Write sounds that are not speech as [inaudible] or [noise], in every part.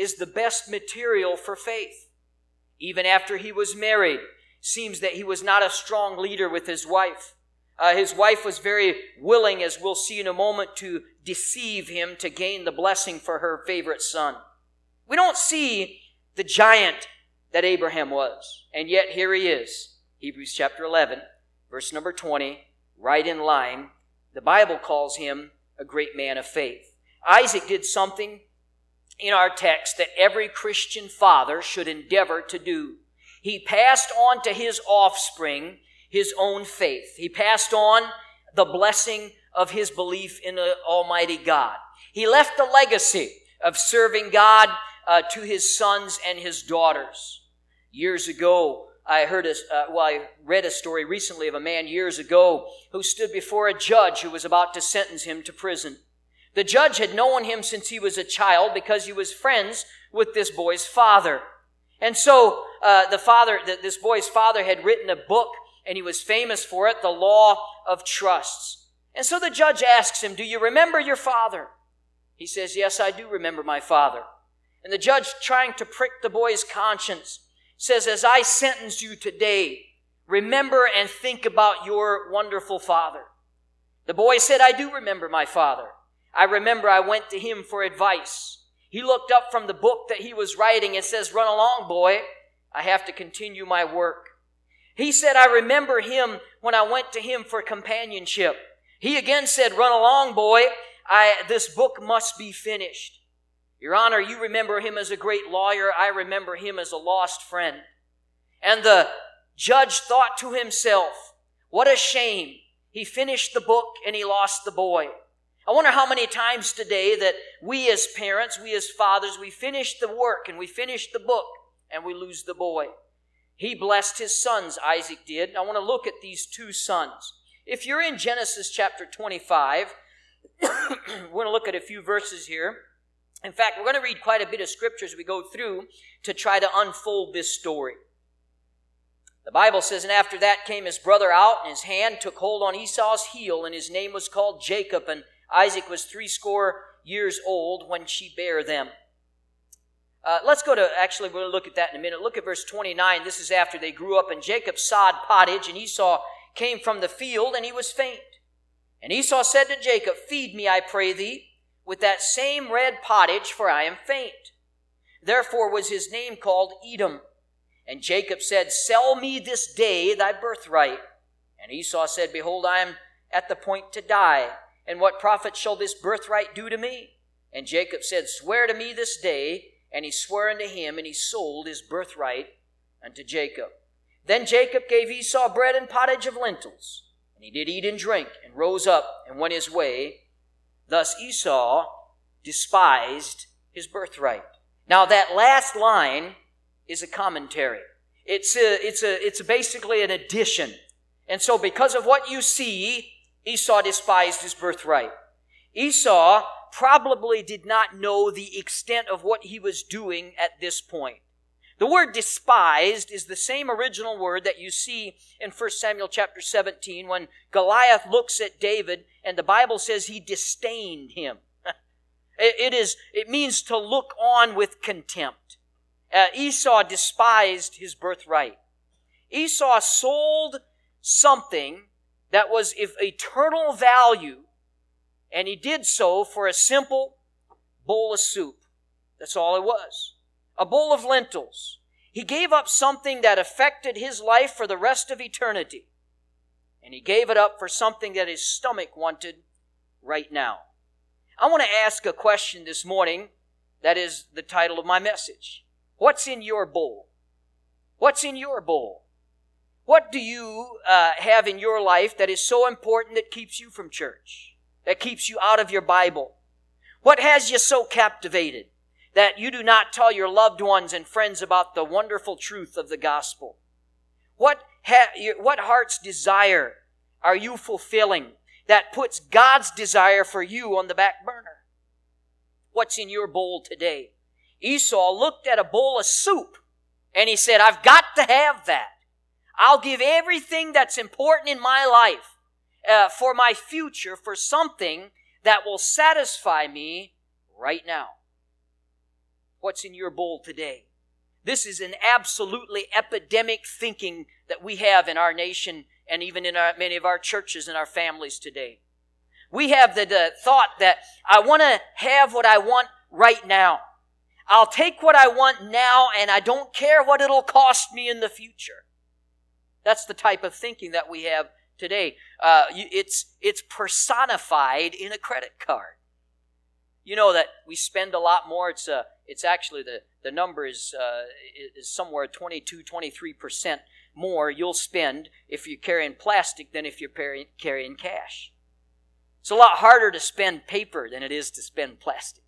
is the best material for faith. Even after he was married, seems that he was not a strong leader with his wife. Uh, his wife was very willing, as we'll see in a moment, to deceive him to gain the blessing for her favorite son. We don't see the giant that Abraham was, and yet here he is. Hebrews chapter 11, verse number 20, right in line. The Bible calls him a great man of faith. Isaac did something in our text that every Christian father should endeavor to do. He passed on to his offspring his own faith. He passed on the blessing of his belief in the Almighty God. He left a legacy of serving God uh, to his sons and his daughters. Years ago, I heard a, uh, well, I read a story recently of a man years ago who stood before a judge who was about to sentence him to prison. The judge had known him since he was a child because he was friends with this boy's father. And so, uh, the father, this boy's father had written a book and he was famous for it, the law of trusts. And so the judge asks him, Do you remember your father? He says, Yes, I do remember my father. And the judge, trying to prick the boy's conscience, says, As I sentence you today, remember and think about your wonderful father. The boy said, I do remember my father. I remember I went to him for advice. He looked up from the book that he was writing and says, Run along, boy. I have to continue my work. He said, I remember him when I went to him for companionship. He again said, Run along, boy. I, this book must be finished. Your Honor, you remember him as a great lawyer. I remember him as a lost friend. And the judge thought to himself, What a shame. He finished the book and he lost the boy. I wonder how many times today that we as parents, we as fathers, we finish the work and we finish the book and we lose the boy. He blessed his sons, Isaac did. I want to look at these two sons. If you're in Genesis chapter 25, [coughs] we're going to look at a few verses here. In fact, we're going to read quite a bit of scripture as we go through to try to unfold this story. The Bible says, And after that came his brother out, and his hand took hold on Esau's heel, and his name was called Jacob, and Isaac was threescore years old when she bare them. Uh, let's go to, actually, we'll look at that in a minute. Look at verse 29. This is after they grew up, and Jacob sod pottage, and Esau came from the field, and he was faint. And Esau said to Jacob, Feed me, I pray thee, with that same red pottage, for I am faint. Therefore was his name called Edom. And Jacob said, Sell me this day thy birthright. And Esau said, Behold, I am at the point to die, and what profit shall this birthright do to me? And Jacob said, Swear to me this day, and he swore unto him, and he sold his birthright unto Jacob. Then Jacob gave Esau bread and pottage of lentils, and he did eat and drink, and rose up and went his way. Thus Esau despised his birthright. Now that last line is a commentary. It's a, it's a, it's basically an addition. And so because of what you see, Esau despised his birthright. Esau probably did not know the extent of what he was doing at this point. The word despised is the same original word that you see in 1 Samuel chapter 17 when Goliath looks at David and the Bible says he disdained him. [laughs] it is, it means to look on with contempt. Uh, Esau despised his birthright. Esau sold something that was of eternal value and he did so for a simple bowl of soup. That's all it was. A bowl of lentils. He gave up something that affected his life for the rest of eternity. And he gave it up for something that his stomach wanted right now. I want to ask a question this morning that is the title of my message. What's in your bowl? What's in your bowl? What do you uh, have in your life that is so important that keeps you from church? that keeps you out of your Bible? What has you so captivated that you do not tell your loved ones and friends about the wonderful truth of the gospel? What, ha- what heart's desire are you fulfilling that puts God's desire for you on the back burner? What's in your bowl today? Esau looked at a bowl of soup and he said, I've got to have that. I'll give everything that's important in my life uh, for my future for something that will satisfy me right now. what's in your bowl today. This is an absolutely epidemic thinking that we have in our nation and even in our, many of our churches and our families today. We have the, the thought that I want to have what I want right now. I'll take what I want now and I don't care what it'll cost me in the future. That's the type of thinking that we have today. Uh, it's, it's personified in a credit card. You know that we spend a lot more. It's, uh, it's actually the, the number is, uh, is somewhere 22, 23% more you'll spend if you're carrying plastic than if you're carrying cash. It's a lot harder to spend paper than it is to spend plastic.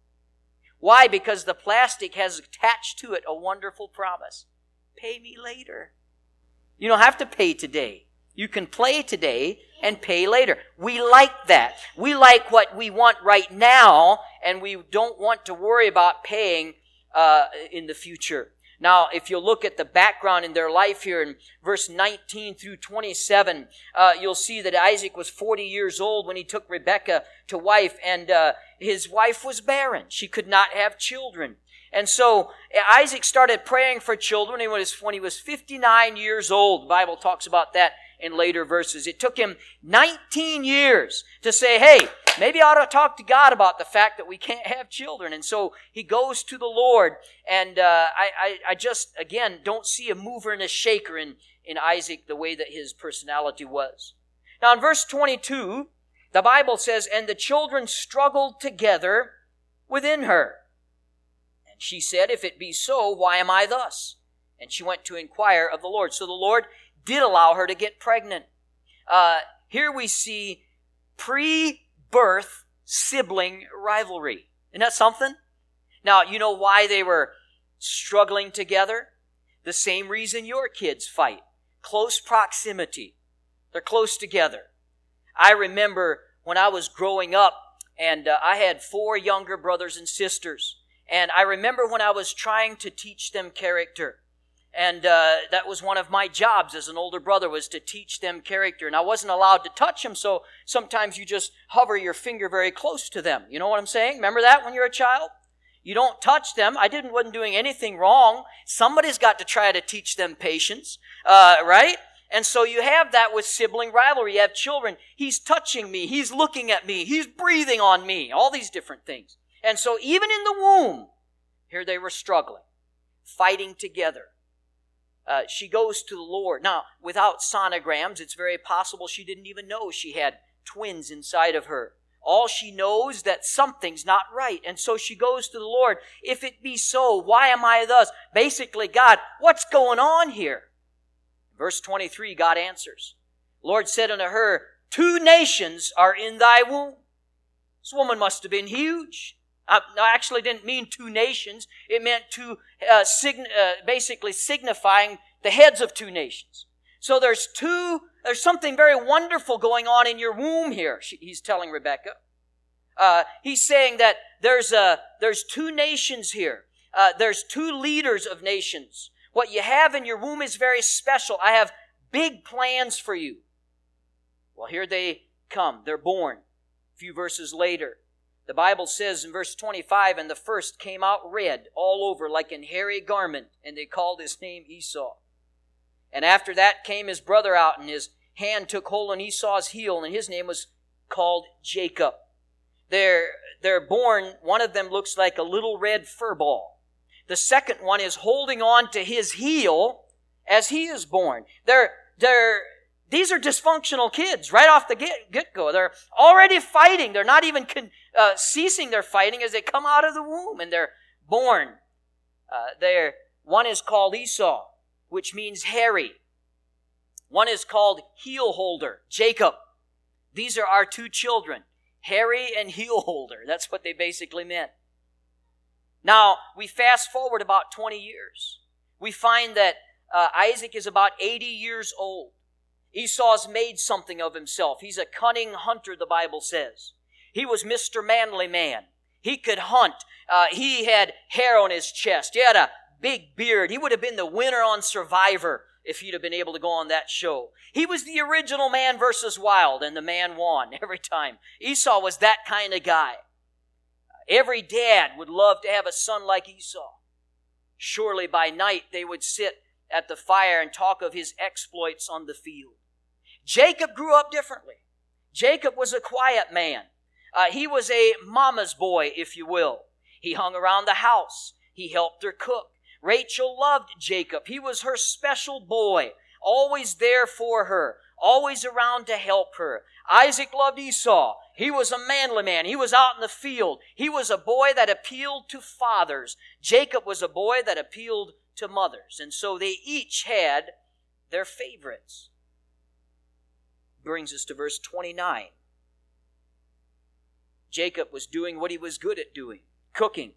Why? Because the plastic has attached to it a wonderful promise. Pay me later. You don't have to pay today. You can play today and pay later. We like that. We like what we want right now, and we don't want to worry about paying uh, in the future. Now, if you look at the background in their life here in verse 19 through 27, uh, you'll see that Isaac was 40 years old when he took Rebekah to wife, and uh, his wife was barren. She could not have children. And so Isaac started praying for children when he was when he was 59 years old. The Bible talks about that in later verses. It took him 19 years to say, hey, maybe I ought to talk to God about the fact that we can't have children. And so he goes to the Lord. And uh, I, I, I just, again, don't see a mover and a shaker in, in Isaac the way that his personality was. Now in verse 22, the Bible says, And the children struggled together within her. And she said, If it be so, why am I thus? And she went to inquire of the Lord. So the Lord did allow her to get pregnant. Uh, here we see pre birth sibling rivalry. Isn't that something? Now, you know why they were struggling together? The same reason your kids fight close proximity. They're close together. I remember when I was growing up, and uh, I had four younger brothers and sisters. And I remember when I was trying to teach them character and uh, that was one of my jobs as an older brother was to teach them character and i wasn't allowed to touch them so sometimes you just hover your finger very close to them. You know what i'm saying? Remember that when you're a child? You don't touch them. I didn't wasn't doing anything wrong. Somebody's got to try to teach them patience uh, right and so you have that with sibling rivalry you have children he's touching me he's looking at me he's breathing on me all these different things and so even in the womb here they were struggling fighting together uh, she goes to the Lord. Now, without sonograms, it's very possible she didn't even know she had twins inside of her. All she knows that something's not right. And so she goes to the Lord. If it be so, why am I thus? Basically, God, what's going on here? Verse 23, God answers. Lord said unto her, Two nations are in thy womb. This woman must have been huge. I, actually didn't mean two nations. It meant two, uh, sign, uh, basically signifying the heads of two nations. So there's two, there's something very wonderful going on in your womb here, she, he's telling Rebekah. Uh, he's saying that there's, a, there's two nations here. Uh, there's two leaders of nations. What you have in your womb is very special. I have big plans for you. Well, here they come. They're born. A few verses later. The Bible says in verse 25, and the first came out red all over like an hairy garment, and they called his name Esau. And after that came his brother out, and his hand took hold on Esau's heel, and his name was called Jacob. They're, they're born, one of them looks like a little red fur ball. The second one is holding on to his heel as he is born. They're, they're, these are dysfunctional kids right off the get go. They're already fighting. They're not even con- uh, ceasing their fighting as they come out of the womb and they're born. Uh, they're, one is called Esau, which means hairy. One is called heel holder, Jacob. These are our two children, hairy and heel holder. That's what they basically meant. Now, we fast forward about 20 years. We find that uh, Isaac is about 80 years old. Esau's made something of himself. He's a cunning hunter, the Bible says. He was Mr. Manly Man. He could hunt. Uh, he had hair on his chest. He had a big beard. He would have been the winner on Survivor if he'd have been able to go on that show. He was the original man versus wild, and the man won [laughs] every time. Esau was that kind of guy. Every dad would love to have a son like Esau. Surely by night they would sit at the fire and talk of his exploits on the field. Jacob grew up differently. Jacob was a quiet man. Uh, he was a mama's boy, if you will. He hung around the house. He helped her cook. Rachel loved Jacob. He was her special boy, always there for her, always around to help her. Isaac loved Esau. He was a manly man. He was out in the field. He was a boy that appealed to fathers. Jacob was a boy that appealed to mothers. And so they each had their favorites. Brings us to verse 29. Jacob was doing what he was good at doing cooking.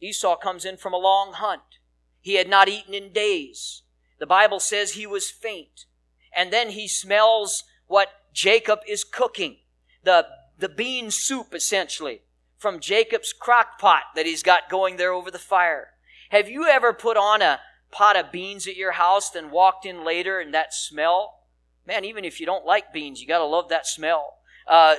Esau comes in from a long hunt. He had not eaten in days. The Bible says he was faint. And then he smells what Jacob is cooking. The, the bean soup, essentially, from Jacob's crock pot that he's got going there over the fire. Have you ever put on a pot of beans at your house, then walked in later and that smell? Man, even if you don't like beans, you gotta love that smell uh,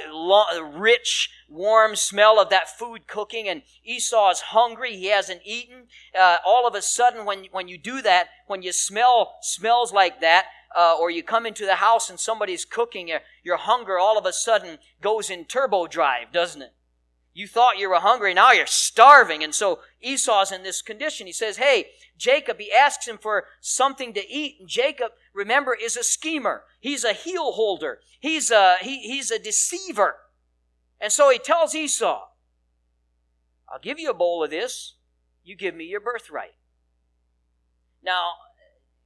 rich, warm smell of that food cooking, and Esau is hungry. He hasn't eaten. Uh, all of a sudden, when, when you do that, when you smell smells like that, uh, or you come into the house and somebody's cooking, your, your hunger all of a sudden goes in turbo drive, doesn't it? You thought you were hungry, now you're starving. And so Esau's in this condition. He says, Hey, Jacob, he asks him for something to eat. And Jacob, remember, is a schemer. He's a heel holder. He's a, he, he's a deceiver. And so he tells Esau, I'll give you a bowl of this. You give me your birthright. Now,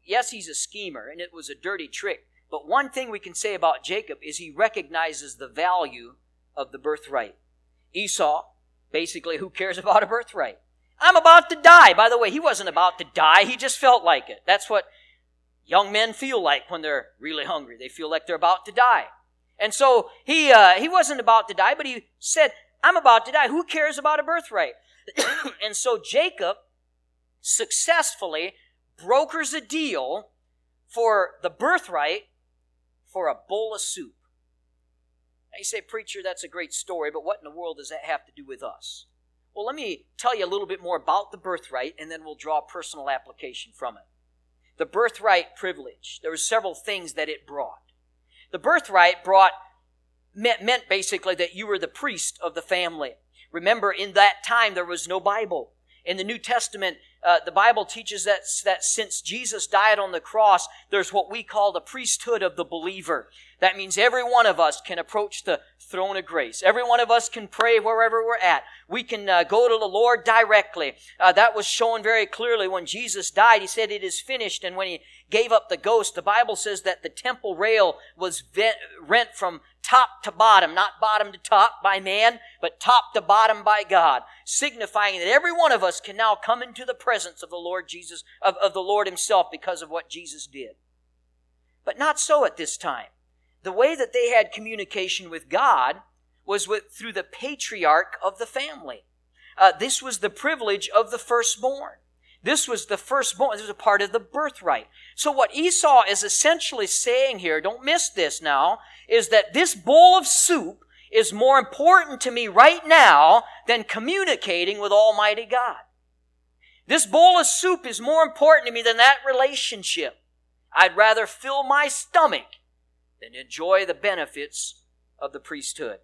yes, he's a schemer, and it was a dirty trick. But one thing we can say about Jacob is he recognizes the value of the birthright. Esau, basically, who cares [laughs] about a birthright? I'm about to die. By the way, he wasn't about to die. He just felt like it. That's what young men feel like when they're really hungry. They feel like they're about to die. And so he, uh, he wasn't about to die, but he said, I'm about to die. Who cares about a birthright? [coughs] and so Jacob successfully brokers a deal for the birthright for a bowl of soup. Now you say, Preacher, that's a great story, but what in the world does that have to do with us? Well, let me tell you a little bit more about the birthright, and then we'll draw personal application from it. The birthright privilege, there were several things that it brought. The birthright brought meant, meant basically that you were the priest of the family. Remember, in that time there was no Bible. In the New Testament, uh, the Bible teaches that, that since Jesus died on the cross, there's what we call the priesthood of the believer. That means every one of us can approach the throne of grace. Every one of us can pray wherever we're at. We can uh, go to the Lord directly. Uh, that was shown very clearly when Jesus died. He said, It is finished. And when he gave up the ghost, the Bible says that the temple rail was rent from top to bottom, not bottom to top by man, but top to bottom by God, signifying that every one of us can now come into the presence of the Lord Jesus, of, of the Lord Himself because of what Jesus did. But not so at this time. The way that they had communication with God was with, through the patriarch of the family. Uh, this was the privilege of the firstborn. This was the firstborn. This was a part of the birthright. So what Esau is essentially saying here, don't miss this now, is that this bowl of soup is more important to me right now than communicating with Almighty God. This bowl of soup is more important to me than that relationship. I'd rather fill my stomach than enjoy the benefits of the priesthood.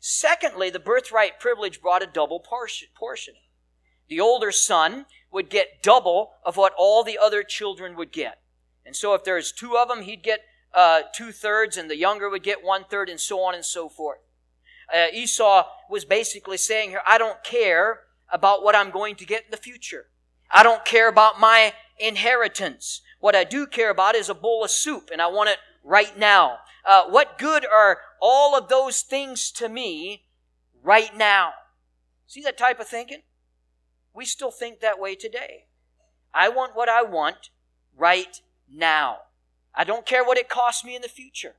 Secondly, the birthright privilege brought a double portion. The older son would get double of what all the other children would get. And so if there's two of them, he'd get uh, two thirds, and the younger would get one third, and so on and so forth. Uh, Esau was basically saying here, I don't care about what I'm going to get in the future. I don't care about my inheritance. What I do care about is a bowl of soup, and I want it right now. Uh, what good are all of those things to me right now? See that type of thinking? We still think that way today. I want what I want right now. I don't care what it costs me in the future.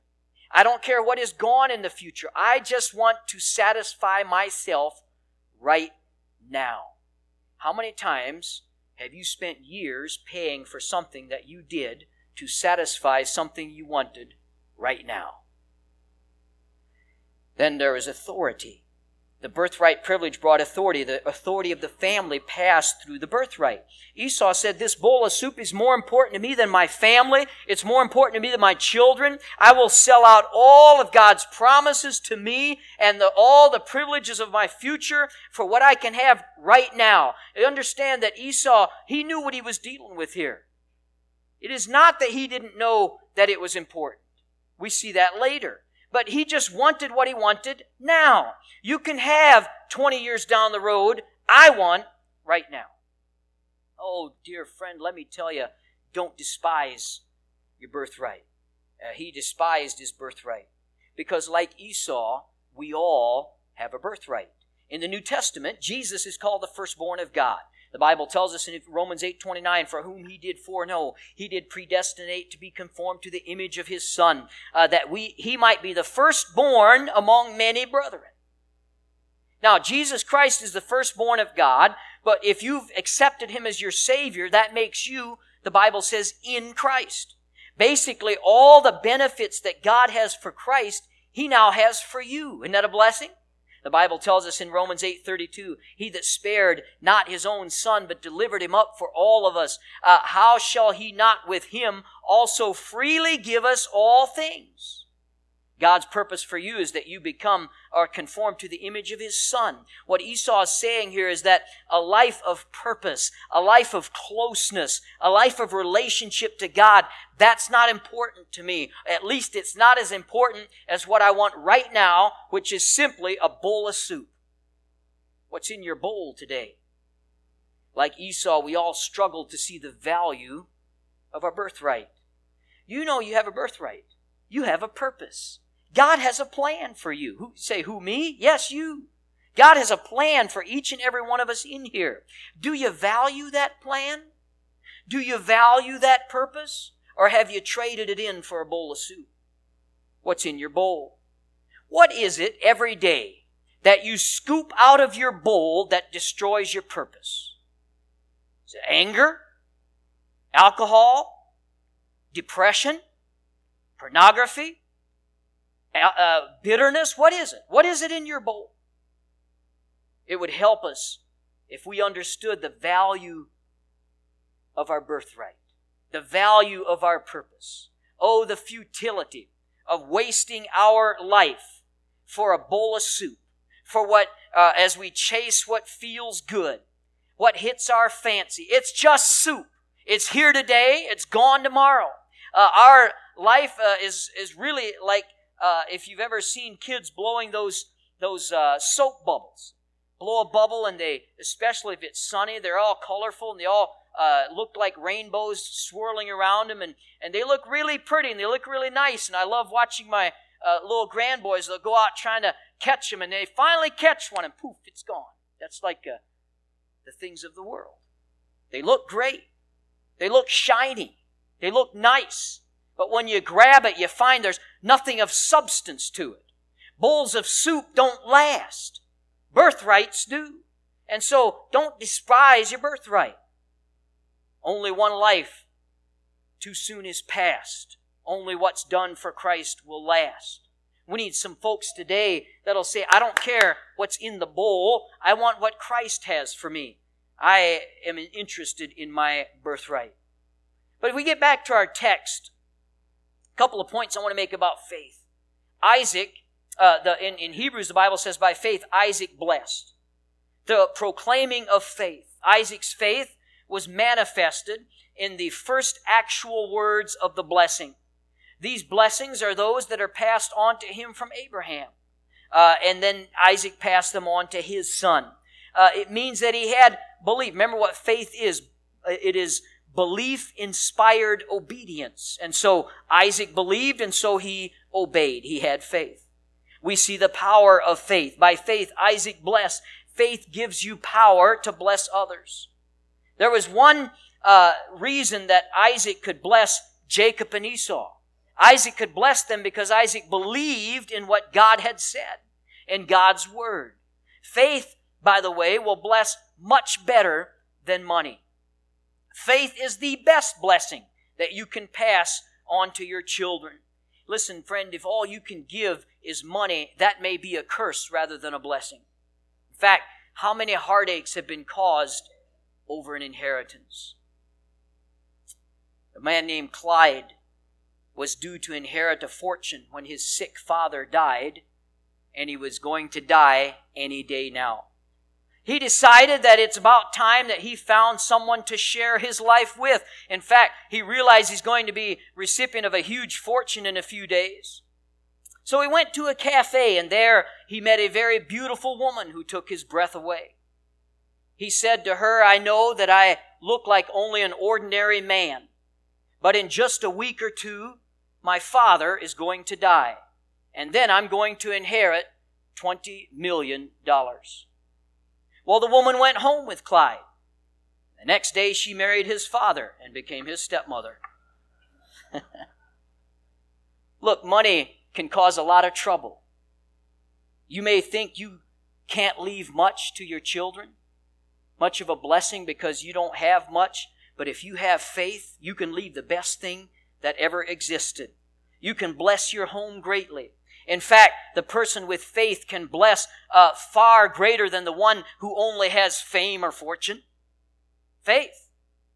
I don't care what is gone in the future. I just want to satisfy myself right now. How many times have you spent years paying for something that you did to satisfy something you wanted right now? Then there is authority. The birthright privilege brought authority. The authority of the family passed through the birthright. Esau said, This bowl of soup is more important to me than my family. It's more important to me than my children. I will sell out all of God's promises to me and the, all the privileges of my future for what I can have right now. I understand that Esau, he knew what he was dealing with here. It is not that he didn't know that it was important. We see that later but he just wanted what he wanted now. You can have 20 years down the road. I want right now. Oh, dear friend, let me tell you, don't despise your birthright. Uh, he despised his birthright. Because, like Esau, we all have a birthright. In the New Testament, Jesus is called the firstborn of God. The Bible tells us in Romans 8:29, "For whom he did foreknow, he did predestinate to be conformed to the image of his Son, uh, that we he might be the firstborn among many brethren." Now, Jesus Christ is the firstborn of God, but if you've accepted him as your Savior, that makes you, the Bible says, in Christ. Basically, all the benefits that God has for Christ, he now has for you. Isn't that a blessing? The Bible tells us in Romans 8:32, "He that spared not his own son but delivered him up for all of us, uh, how shall he not with him also freely give us all things?" God's purpose for you is that you become or conform to the image of his son. What Esau is saying here is that a life of purpose, a life of closeness, a life of relationship to God, that's not important to me. At least it's not as important as what I want right now, which is simply a bowl of soup. What's in your bowl today? Like Esau, we all struggle to see the value of our birthright. You know you have a birthright. You have a purpose. God has a plan for you. Who, say, who, me? Yes, you. God has a plan for each and every one of us in here. Do you value that plan? Do you value that purpose? Or have you traded it in for a bowl of soup? What's in your bowl? What is it every day that you scoop out of your bowl that destroys your purpose? Is it anger? Alcohol? Depression? Pornography? Uh, bitterness? What is it? What is it in your bowl? It would help us if we understood the value of our birthright, the value of our purpose. Oh, the futility of wasting our life for a bowl of soup, for what, uh, as we chase what feels good, what hits our fancy. It's just soup. It's here today. It's gone tomorrow. Uh, our life uh, is is really like uh, if you've ever seen kids blowing those those uh, soap bubbles, blow a bubble and they, especially if it's sunny, they're all colorful and they all uh, look like rainbows swirling around them, and and they look really pretty and they look really nice. And I love watching my uh, little grandboys. They'll go out trying to catch them, and they finally catch one, and poof, it's gone. That's like uh, the things of the world. They look great. They look shiny. They look nice. But when you grab it, you find there's nothing of substance to it. Bowls of soup don't last. Birthrights do. And so don't despise your birthright. Only one life too soon is past. Only what's done for Christ will last. We need some folks today that'll say, I don't care what's in the bowl. I want what Christ has for me. I am interested in my birthright. But if we get back to our text, a couple of points I want to make about faith. Isaac, uh, the, in, in Hebrews, the Bible says, by faith, Isaac blessed. The proclaiming of faith. Isaac's faith was manifested in the first actual words of the blessing. These blessings are those that are passed on to him from Abraham. Uh, and then Isaac passed them on to his son. Uh, it means that he had belief. Remember what faith is. It is belief inspired obedience. And so Isaac believed and so he obeyed. He had faith. We see the power of faith. By faith, Isaac blessed. Faith gives you power to bless others. There was one uh, reason that Isaac could bless Jacob and Esau. Isaac could bless them because Isaac believed in what God had said, in God's word. Faith, by the way, will bless much better than money. Faith is the best blessing that you can pass on to your children. Listen, friend, if all you can give is money, that may be a curse rather than a blessing. In fact, how many heartaches have been caused over an inheritance? A man named Clyde was due to inherit a fortune when his sick father died, and he was going to die any day now. He decided that it's about time that he found someone to share his life with. In fact, he realized he's going to be recipient of a huge fortune in a few days. So he went to a cafe and there he met a very beautiful woman who took his breath away. He said to her, I know that I look like only an ordinary man, but in just a week or two, my father is going to die, and then I'm going to inherit $20 million. Well, the woman went home with Clyde. The next day, she married his father and became his stepmother. [laughs] Look, money can cause a lot of trouble. You may think you can't leave much to your children, much of a blessing because you don't have much, but if you have faith, you can leave the best thing that ever existed. You can bless your home greatly. In fact, the person with faith can bless uh, far greater than the one who only has fame or fortune. Faith.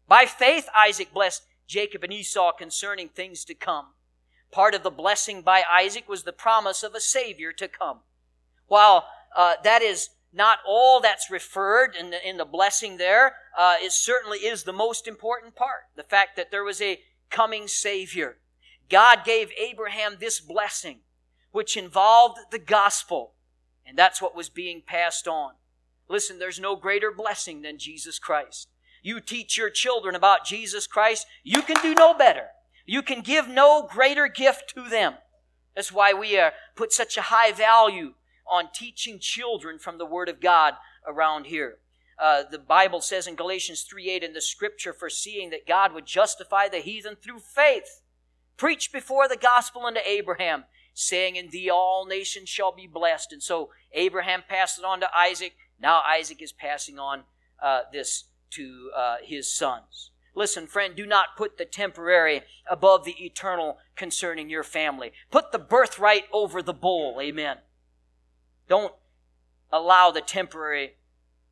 By faith, Isaac blessed Jacob and Esau concerning things to come. Part of the blessing by Isaac was the promise of a Savior to come. While uh, that is not all that's referred in the, in the blessing there, uh, it certainly is the most important part. The fact that there was a coming Savior. God gave Abraham this blessing, which involved the gospel, and that's what was being passed on. Listen, there's no greater blessing than Jesus Christ. You teach your children about Jesus Christ, you can do no better. You can give no greater gift to them. That's why we uh, put such a high value on teaching children from the Word of God around here. Uh, the Bible says in Galatians 3 8 in the scripture, foreseeing that God would justify the heathen through faith, preach before the gospel unto Abraham, saying, In thee all nations shall be blessed. And so Abraham passed it on to Isaac. Now Isaac is passing on uh, this to uh, his sons. Listen, friend, do not put the temporary above the eternal concerning your family. Put the birthright over the bowl. Amen. Don't allow the temporary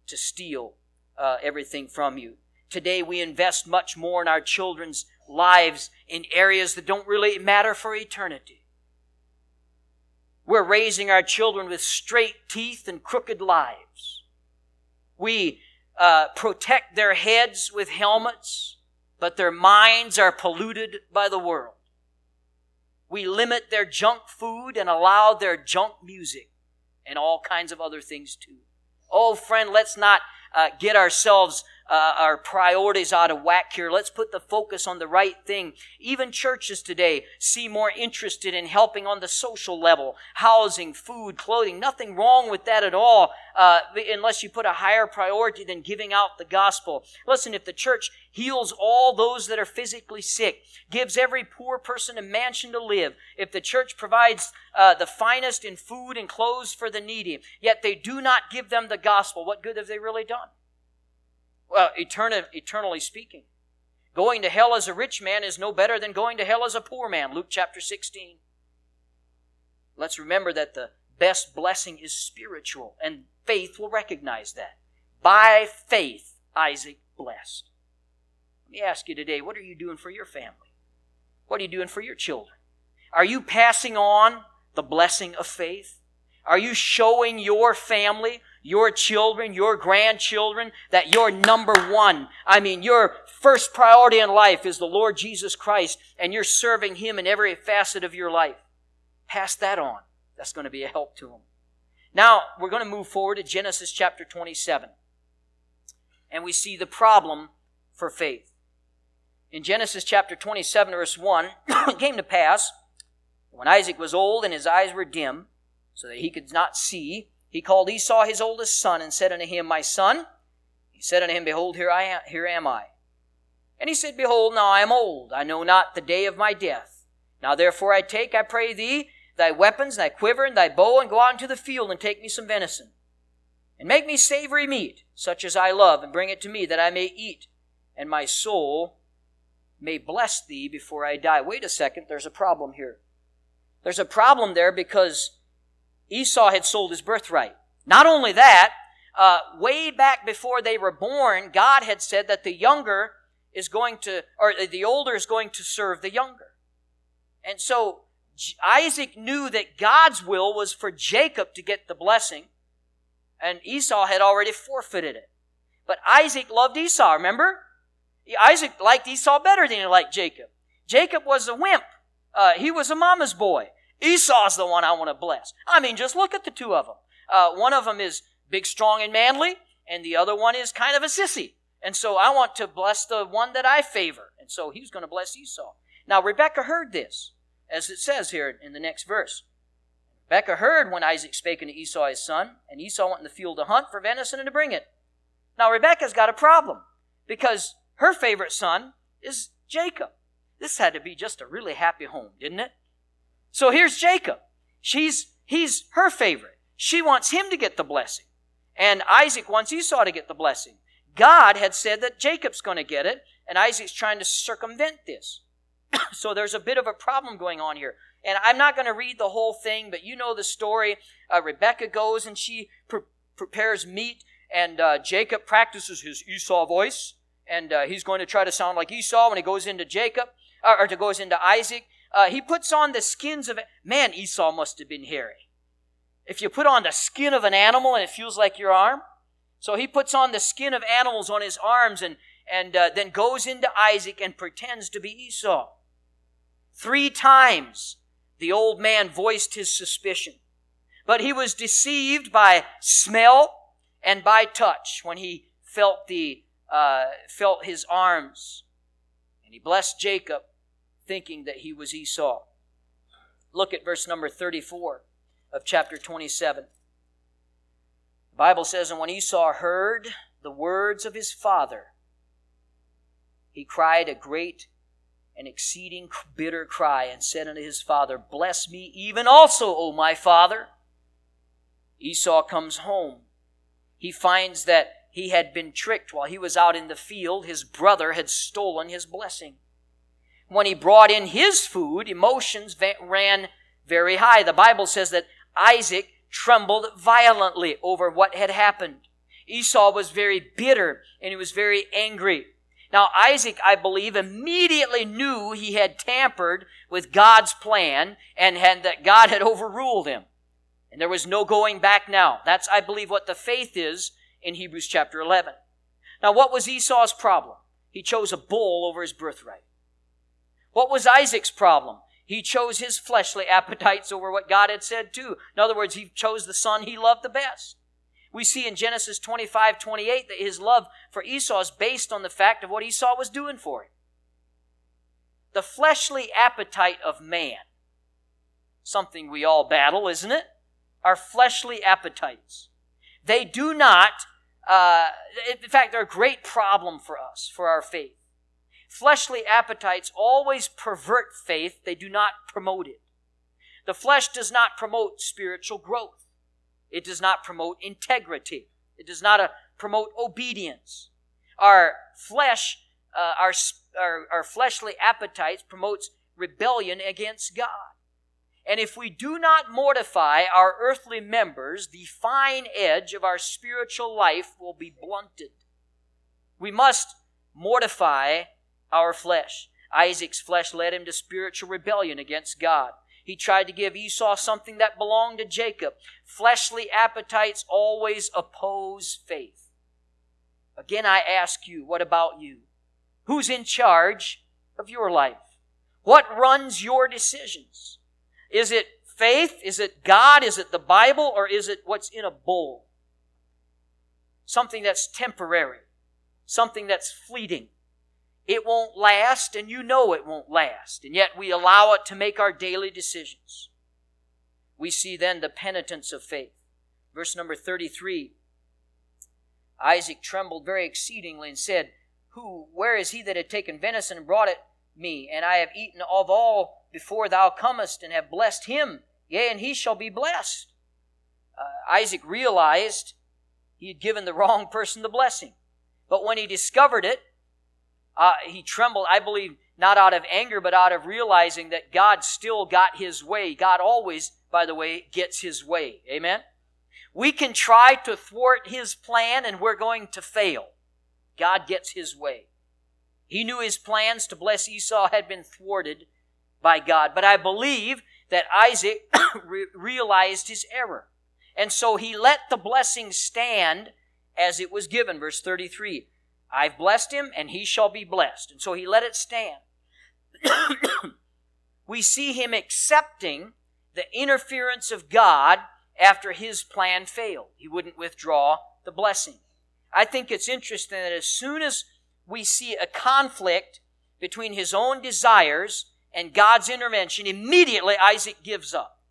to steal uh, everything from you. Today, we invest much more in our children's lives in areas that don't really matter for eternity. We're raising our children with straight teeth and crooked lives. We uh, protect their heads with helmets but their minds are polluted by the world. We limit their junk food and allow their junk music and all kinds of other things too. Oh, friend, let's not uh, get ourselves uh, our priorities out of whack here. Let's put the focus on the right thing. Even churches today seem more interested in helping on the social level, housing, food, clothing. Nothing wrong with that at all, uh, unless you put a higher priority than giving out the gospel. Listen, if the church heals all those that are physically sick, gives every poor person a mansion to live, if the church provides uh, the finest in food and clothes for the needy, yet they do not give them the gospel, what good have they really done? Well, eternally speaking. Going to hell as a rich man is no better than going to hell as a poor man. Luke chapter 16. Let's remember that the best blessing is spiritual, and faith will recognize that. By faith, Isaac blessed. Let me ask you today what are you doing for your family? What are you doing for your children? Are you passing on the blessing of faith? Are you showing your family your children, your grandchildren, that your number one, I mean, your first priority in life is the Lord Jesus Christ, and you're serving Him in every facet of your life. Pass that on. That's going to be a help to them. Now, we're going to move forward to Genesis chapter 27. And we see the problem for faith. In Genesis chapter 27, verse 1, [coughs] it came to pass, when Isaac was old and his eyes were dim, so that he could not see, he called Esau his oldest son and said unto him, My son. He said unto him, Behold, here I am, here am I. And he said, Behold, now I am old. I know not the day of my death. Now therefore I take, I pray thee, thy weapons, and thy quiver, and thy bow, and go out into the field and take me some venison. And make me savory meat, such as I love, and bring it to me, that I may eat, and my soul may bless thee before I die. Wait a second, there's a problem here. There's a problem there because Esau had sold his birthright. Not only that, uh, way back before they were born, God had said that the younger is going to, or the older is going to serve the younger. And so Isaac knew that God's will was for Jacob to get the blessing, and Esau had already forfeited it. But Isaac loved Esau, remember? Isaac liked Esau better than he liked Jacob. Jacob was a wimp. Uh, he was a mama's boy. Esau's the one I want to bless. I mean, just look at the two of them. Uh, one of them is big, strong, and manly, and the other one is kind of a sissy. And so I want to bless the one that I favor. And so he's going to bless Esau. Now, Rebekah heard this, as it says here in the next verse. Rebekah heard when Isaac spake unto Esau his son, and Esau went in the field to hunt for venison and to bring it. Now, Rebekah's got a problem because her favorite son is Jacob. This had to be just a really happy home, didn't it? So here's Jacob. She's, he's her favorite. She wants him to get the blessing. And Isaac wants Esau to get the blessing. God had said that Jacob's going to get it, and Isaac's trying to circumvent this. [coughs] so there's a bit of a problem going on here. And I'm not going to read the whole thing, but you know the story. Uh, Rebekah goes and she pre- prepares meat, and uh, Jacob practices his Esau voice, and uh, he's going to try to sound like Esau when he goes into Jacob, or, or to goes into Isaac. Uh, he puts on the skins of man. Esau must have been hairy. If you put on the skin of an animal and it feels like your arm, so he puts on the skin of animals on his arms and and uh, then goes into Isaac and pretends to be Esau. Three times the old man voiced his suspicion, but he was deceived by smell and by touch when he felt the uh, felt his arms, and he blessed Jacob, thinking that he was Esau. Look at verse number 34 of chapter 27. The Bible says, And when Esau heard the words of his father, he cried a great and exceeding bitter cry, and said unto his father, Bless me even also, O my father. Esau comes home. He finds that he had been tricked while he was out in the field. His brother had stolen his blessing. When he brought in his food, emotions ran very high. The Bible says that Isaac trembled violently over what had happened. Esau was very bitter and he was very angry. Now, Isaac, I believe, immediately knew he had tampered with God's plan and had, that God had overruled him. And there was no going back now. That's, I believe, what the faith is in Hebrews chapter 11. Now, what was Esau's problem? He chose a bull over his birthright. What was Isaac's problem? He chose his fleshly appetites over what God had said too. In other words, he chose the son he loved the best. We see in Genesis 25, 28 that his love for Esau is based on the fact of what Esau was doing for him. The fleshly appetite of man. Something we all battle, isn't it? Our fleshly appetites. They do not, uh, in fact, they're a great problem for us, for our faith. Fleshly appetites always pervert faith, they do not promote it. The flesh does not promote spiritual growth. It does not promote integrity. It does not uh, promote obedience. Our flesh, uh, our, our, our fleshly appetites promotes rebellion against God. And if we do not mortify our earthly members, the fine edge of our spiritual life will be blunted. We must mortify our flesh. Isaac's flesh led him to spiritual rebellion against God. He tried to give Esau something that belonged to Jacob. Fleshly appetites always oppose faith. Again, I ask you, what about you? Who's in charge of your life? What runs your decisions? Is it faith? Is it God? Is it the Bible? Or is it what's in a bowl? Something that's temporary. Something that's fleeting. It won't last, and you know it won't last, and yet we allow it to make our daily decisions. We see then the penitence of faith. Verse number 33 Isaac trembled very exceedingly and said, Who, where is he that had taken venison and brought it me? And I have eaten of all before thou comest, and have blessed him. Yea, and he shall be blessed. Uh, Isaac realized he had given the wrong person the blessing. But when he discovered it, uh, he trembled, I believe, not out of anger, but out of realizing that God still got his way. God always, by the way, gets his way. Amen? We can try to thwart his plan and we're going to fail. God gets his way. He knew his plans to bless Esau had been thwarted by God. But I believe that Isaac [coughs] realized his error. And so he let the blessing stand as it was given. Verse 33 I've blessed him, and he shall be blessed. And so he let it stand. [coughs] we see him accepting the interference of God after his plan failed. He wouldn't withdraw the blessing. I think it's interesting that as soon as we see a conflict between his own desires and God's intervention, immediately Isaac gives up.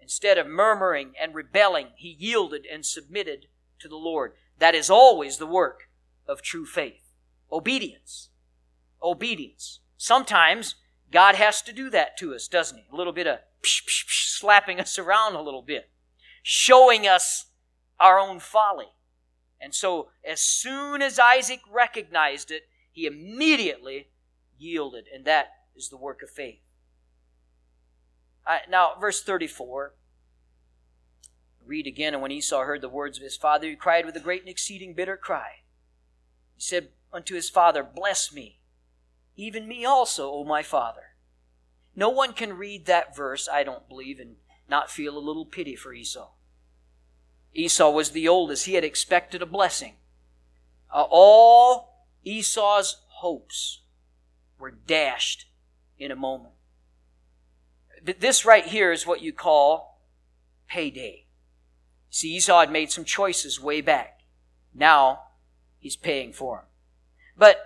Instead of murmuring and rebelling, he yielded and submitted to the Lord. That is always the work of true faith. Obedience. Obedience. Sometimes God has to do that to us, doesn't he? A little bit of psh, psh, psh, slapping [laughs] us around a little bit, showing us our own folly. And so, as soon as Isaac recognized it, he immediately yielded, and that is the work of faith. now, verse 34. Read again, and when Esau heard the words of his father, he cried with a great and exceeding bitter cry. He said unto his father, Bless me, even me also, O my father. No one can read that verse, I don't believe, and not feel a little pity for Esau. Esau was the oldest. He had expected a blessing. Uh, all Esau's hopes were dashed in a moment. But this right here is what you call payday. See, Esau had made some choices way back. Now he's paying for them. But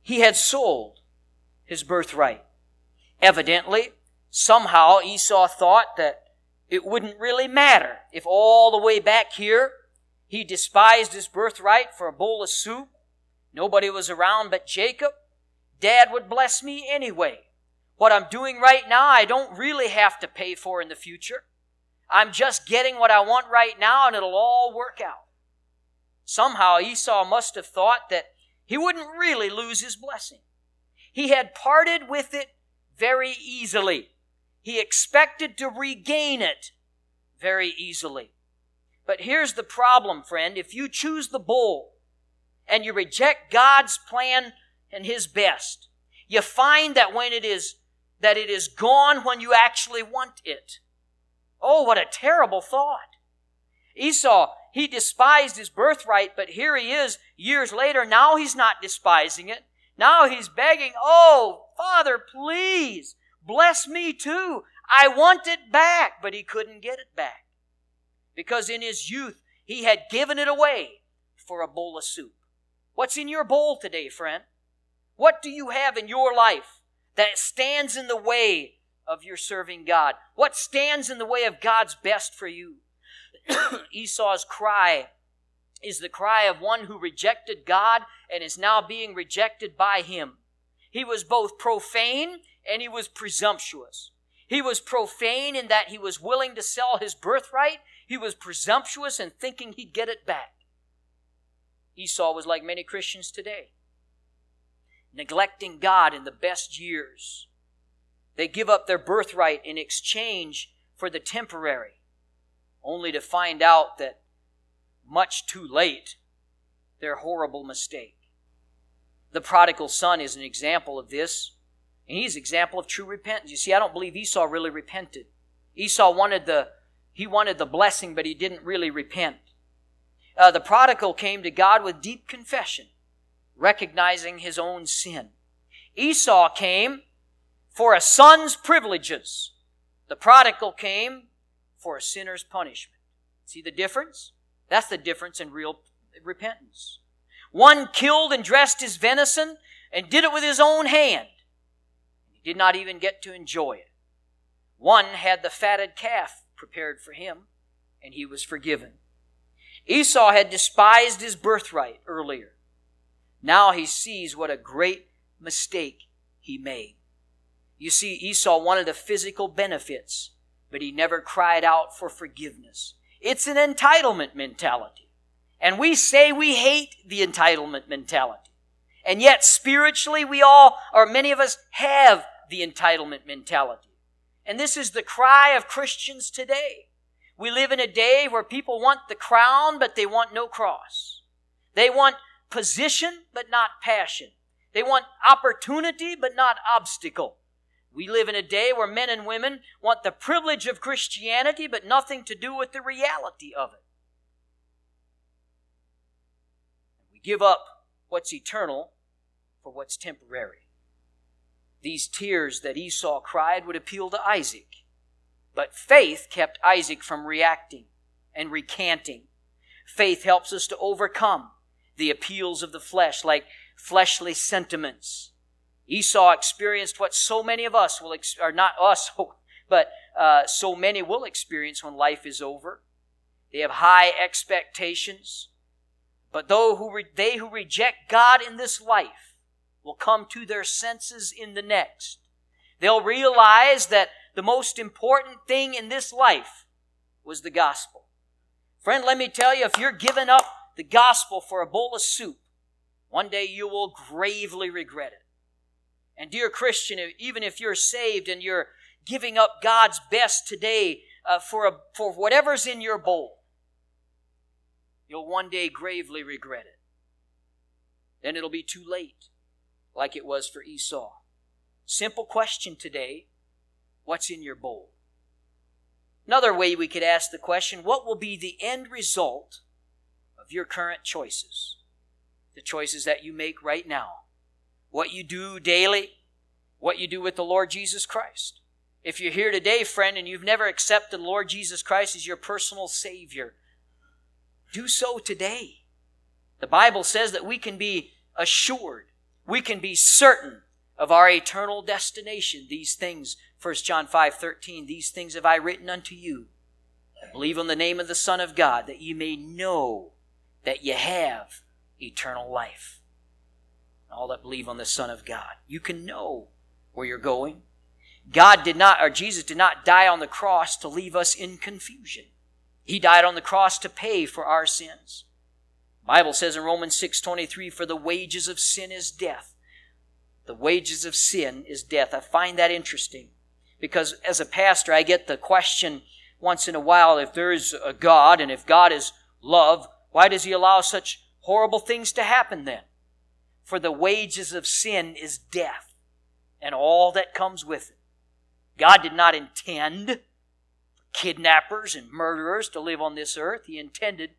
he had sold his birthright. Evidently, somehow Esau thought that it wouldn't really matter if all the way back here he despised his birthright for a bowl of soup. Nobody was around but Jacob. Dad would bless me anyway. What I'm doing right now, I don't really have to pay for in the future. I'm just getting what I want right now and it'll all work out. Somehow Esau must have thought that he wouldn't really lose his blessing. He had parted with it very easily. He expected to regain it very easily. But here's the problem, friend. If you choose the bull and you reject God's plan and his best, you find that when it is that it is gone when you actually want it. Oh, what a terrible thought. Esau, he despised his birthright, but here he is years later. Now he's not despising it. Now he's begging, Oh, Father, please bless me too. I want it back. But he couldn't get it back because in his youth he had given it away for a bowl of soup. What's in your bowl today, friend? What do you have in your life that stands in the way of your serving God? What stands in the way of God's best for you? [coughs] Esau's cry is the cry of one who rejected God and is now being rejected by him. He was both profane and he was presumptuous. He was profane in that he was willing to sell his birthright. He was presumptuous in thinking he'd get it back. Esau was like many Christians today, neglecting God in the best years. They give up their birthright in exchange for the temporary, only to find out that much too late, their horrible mistake. The prodigal son is an example of this, and he's an example of true repentance. You see, I don't believe Esau really repented. Esau wanted the he wanted the blessing, but he didn't really repent. Uh, the prodigal came to God with deep confession, recognizing his own sin. Esau came for a son's privileges. The prodigal came for a sinner's punishment. See the difference? That's the difference in real repentance. One killed and dressed his venison and did it with his own hand. He did not even get to enjoy it. One had the fatted calf prepared for him, and he was forgiven. Esau had despised his birthright earlier. Now he sees what a great mistake he made. You see, Esau wanted the physical benefits, but he never cried out for forgiveness. It's an entitlement mentality. And we say we hate the entitlement mentality. And yet, spiritually, we all, or many of us, have the entitlement mentality. And this is the cry of Christians today. We live in a day where people want the crown, but they want no cross. They want position, but not passion. They want opportunity, but not obstacle. We live in a day where men and women want the privilege of Christianity, but nothing to do with the reality of it. We give up what's eternal for what's temporary. These tears that Esau cried would appeal to Isaac, but faith kept Isaac from reacting and recanting. Faith helps us to overcome the appeals of the flesh, like fleshly sentiments Esau experienced what so many of us will, ex- or not us, [laughs] but uh, so many will experience when life is over. They have high expectations, but though who re- they who reject God in this life will come to their senses in the next. They'll realize that the most important thing in this life was the gospel. Friend, let me tell you, if you're giving up the gospel for a bowl of soup, one day you will gravely regret it. And dear Christian, even if you're saved and you're giving up God's best today uh, for, a, for whatever's in your bowl, you'll one day gravely regret it. Then it'll be too late, like it was for Esau. Simple question today what's in your bowl? Another way we could ask the question what will be the end result of your current choices? The choices that you make right now what you do daily, what you do with the Lord Jesus Christ. If you're here today, friend, and you've never accepted the Lord Jesus Christ as your personal Savior, do so today. The Bible says that we can be assured, we can be certain of our eternal destination. These things, 1 John 5 13, these things have I written unto you. Believe on the name of the Son of God, that you may know that you have eternal life all that believe on the Son of God. You can know where you're going. God did not, or Jesus did not die on the cross to leave us in confusion. He died on the cross to pay for our sins. The Bible says in Romans 6:23 for the wages of sin is death. The wages of sin is death. I find that interesting because as a pastor I get the question once in a while if there is a God and if God is love, why does he allow such horrible things to happen then? For the wages of sin is death and all that comes with it. God did not intend kidnappers and murderers to live on this earth. He intended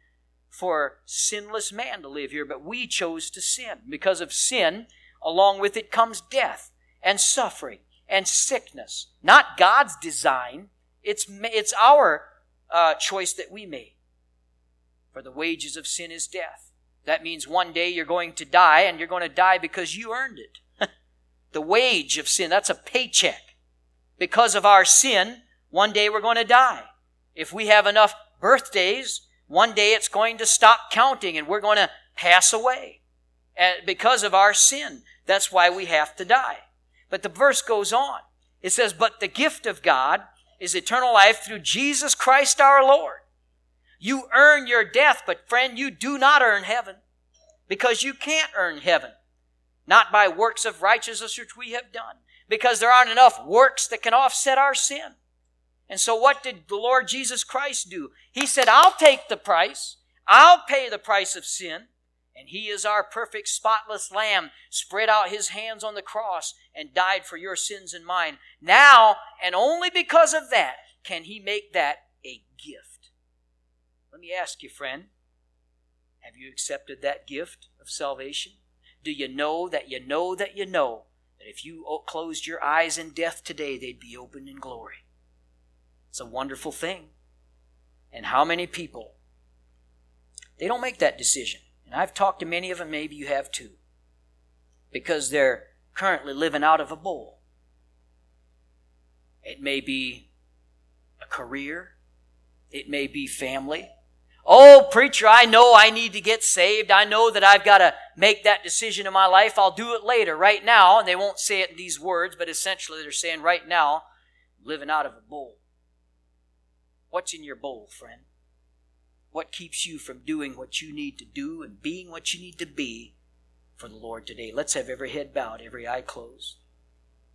for sinless man to live here, but we chose to sin. Because of sin, along with it comes death and suffering and sickness. Not God's design, it's, it's our uh, choice that we made. For the wages of sin is death. That means one day you're going to die, and you're going to die because you earned it. [laughs] the wage of sin, that's a paycheck. Because of our sin, one day we're going to die. If we have enough birthdays, one day it's going to stop counting and we're going to pass away. And because of our sin, that's why we have to die. But the verse goes on. It says, But the gift of God is eternal life through Jesus Christ our Lord. You earn your death, but friend, you do not earn heaven because you can't earn heaven. Not by works of righteousness which we have done, because there aren't enough works that can offset our sin. And so, what did the Lord Jesus Christ do? He said, I'll take the price, I'll pay the price of sin. And he is our perfect, spotless lamb, spread out his hands on the cross and died for your sins and mine. Now, and only because of that, can he make that a gift. Let me ask you, friend, have you accepted that gift of salvation? Do you know that you know that you know that if you closed your eyes in death today, they'd be opened in glory? It's a wonderful thing. And how many people, they don't make that decision. And I've talked to many of them, maybe you have too, because they're currently living out of a bowl. It may be a career, it may be family, Oh, preacher, I know I need to get saved. I know that I've got to make that decision in my life. I'll do it later. Right now, and they won't say it in these words, but essentially they're saying right now, living out of a bowl. What's in your bowl, friend? What keeps you from doing what you need to do and being what you need to be for the Lord today? Let's have every head bowed, every eye closed.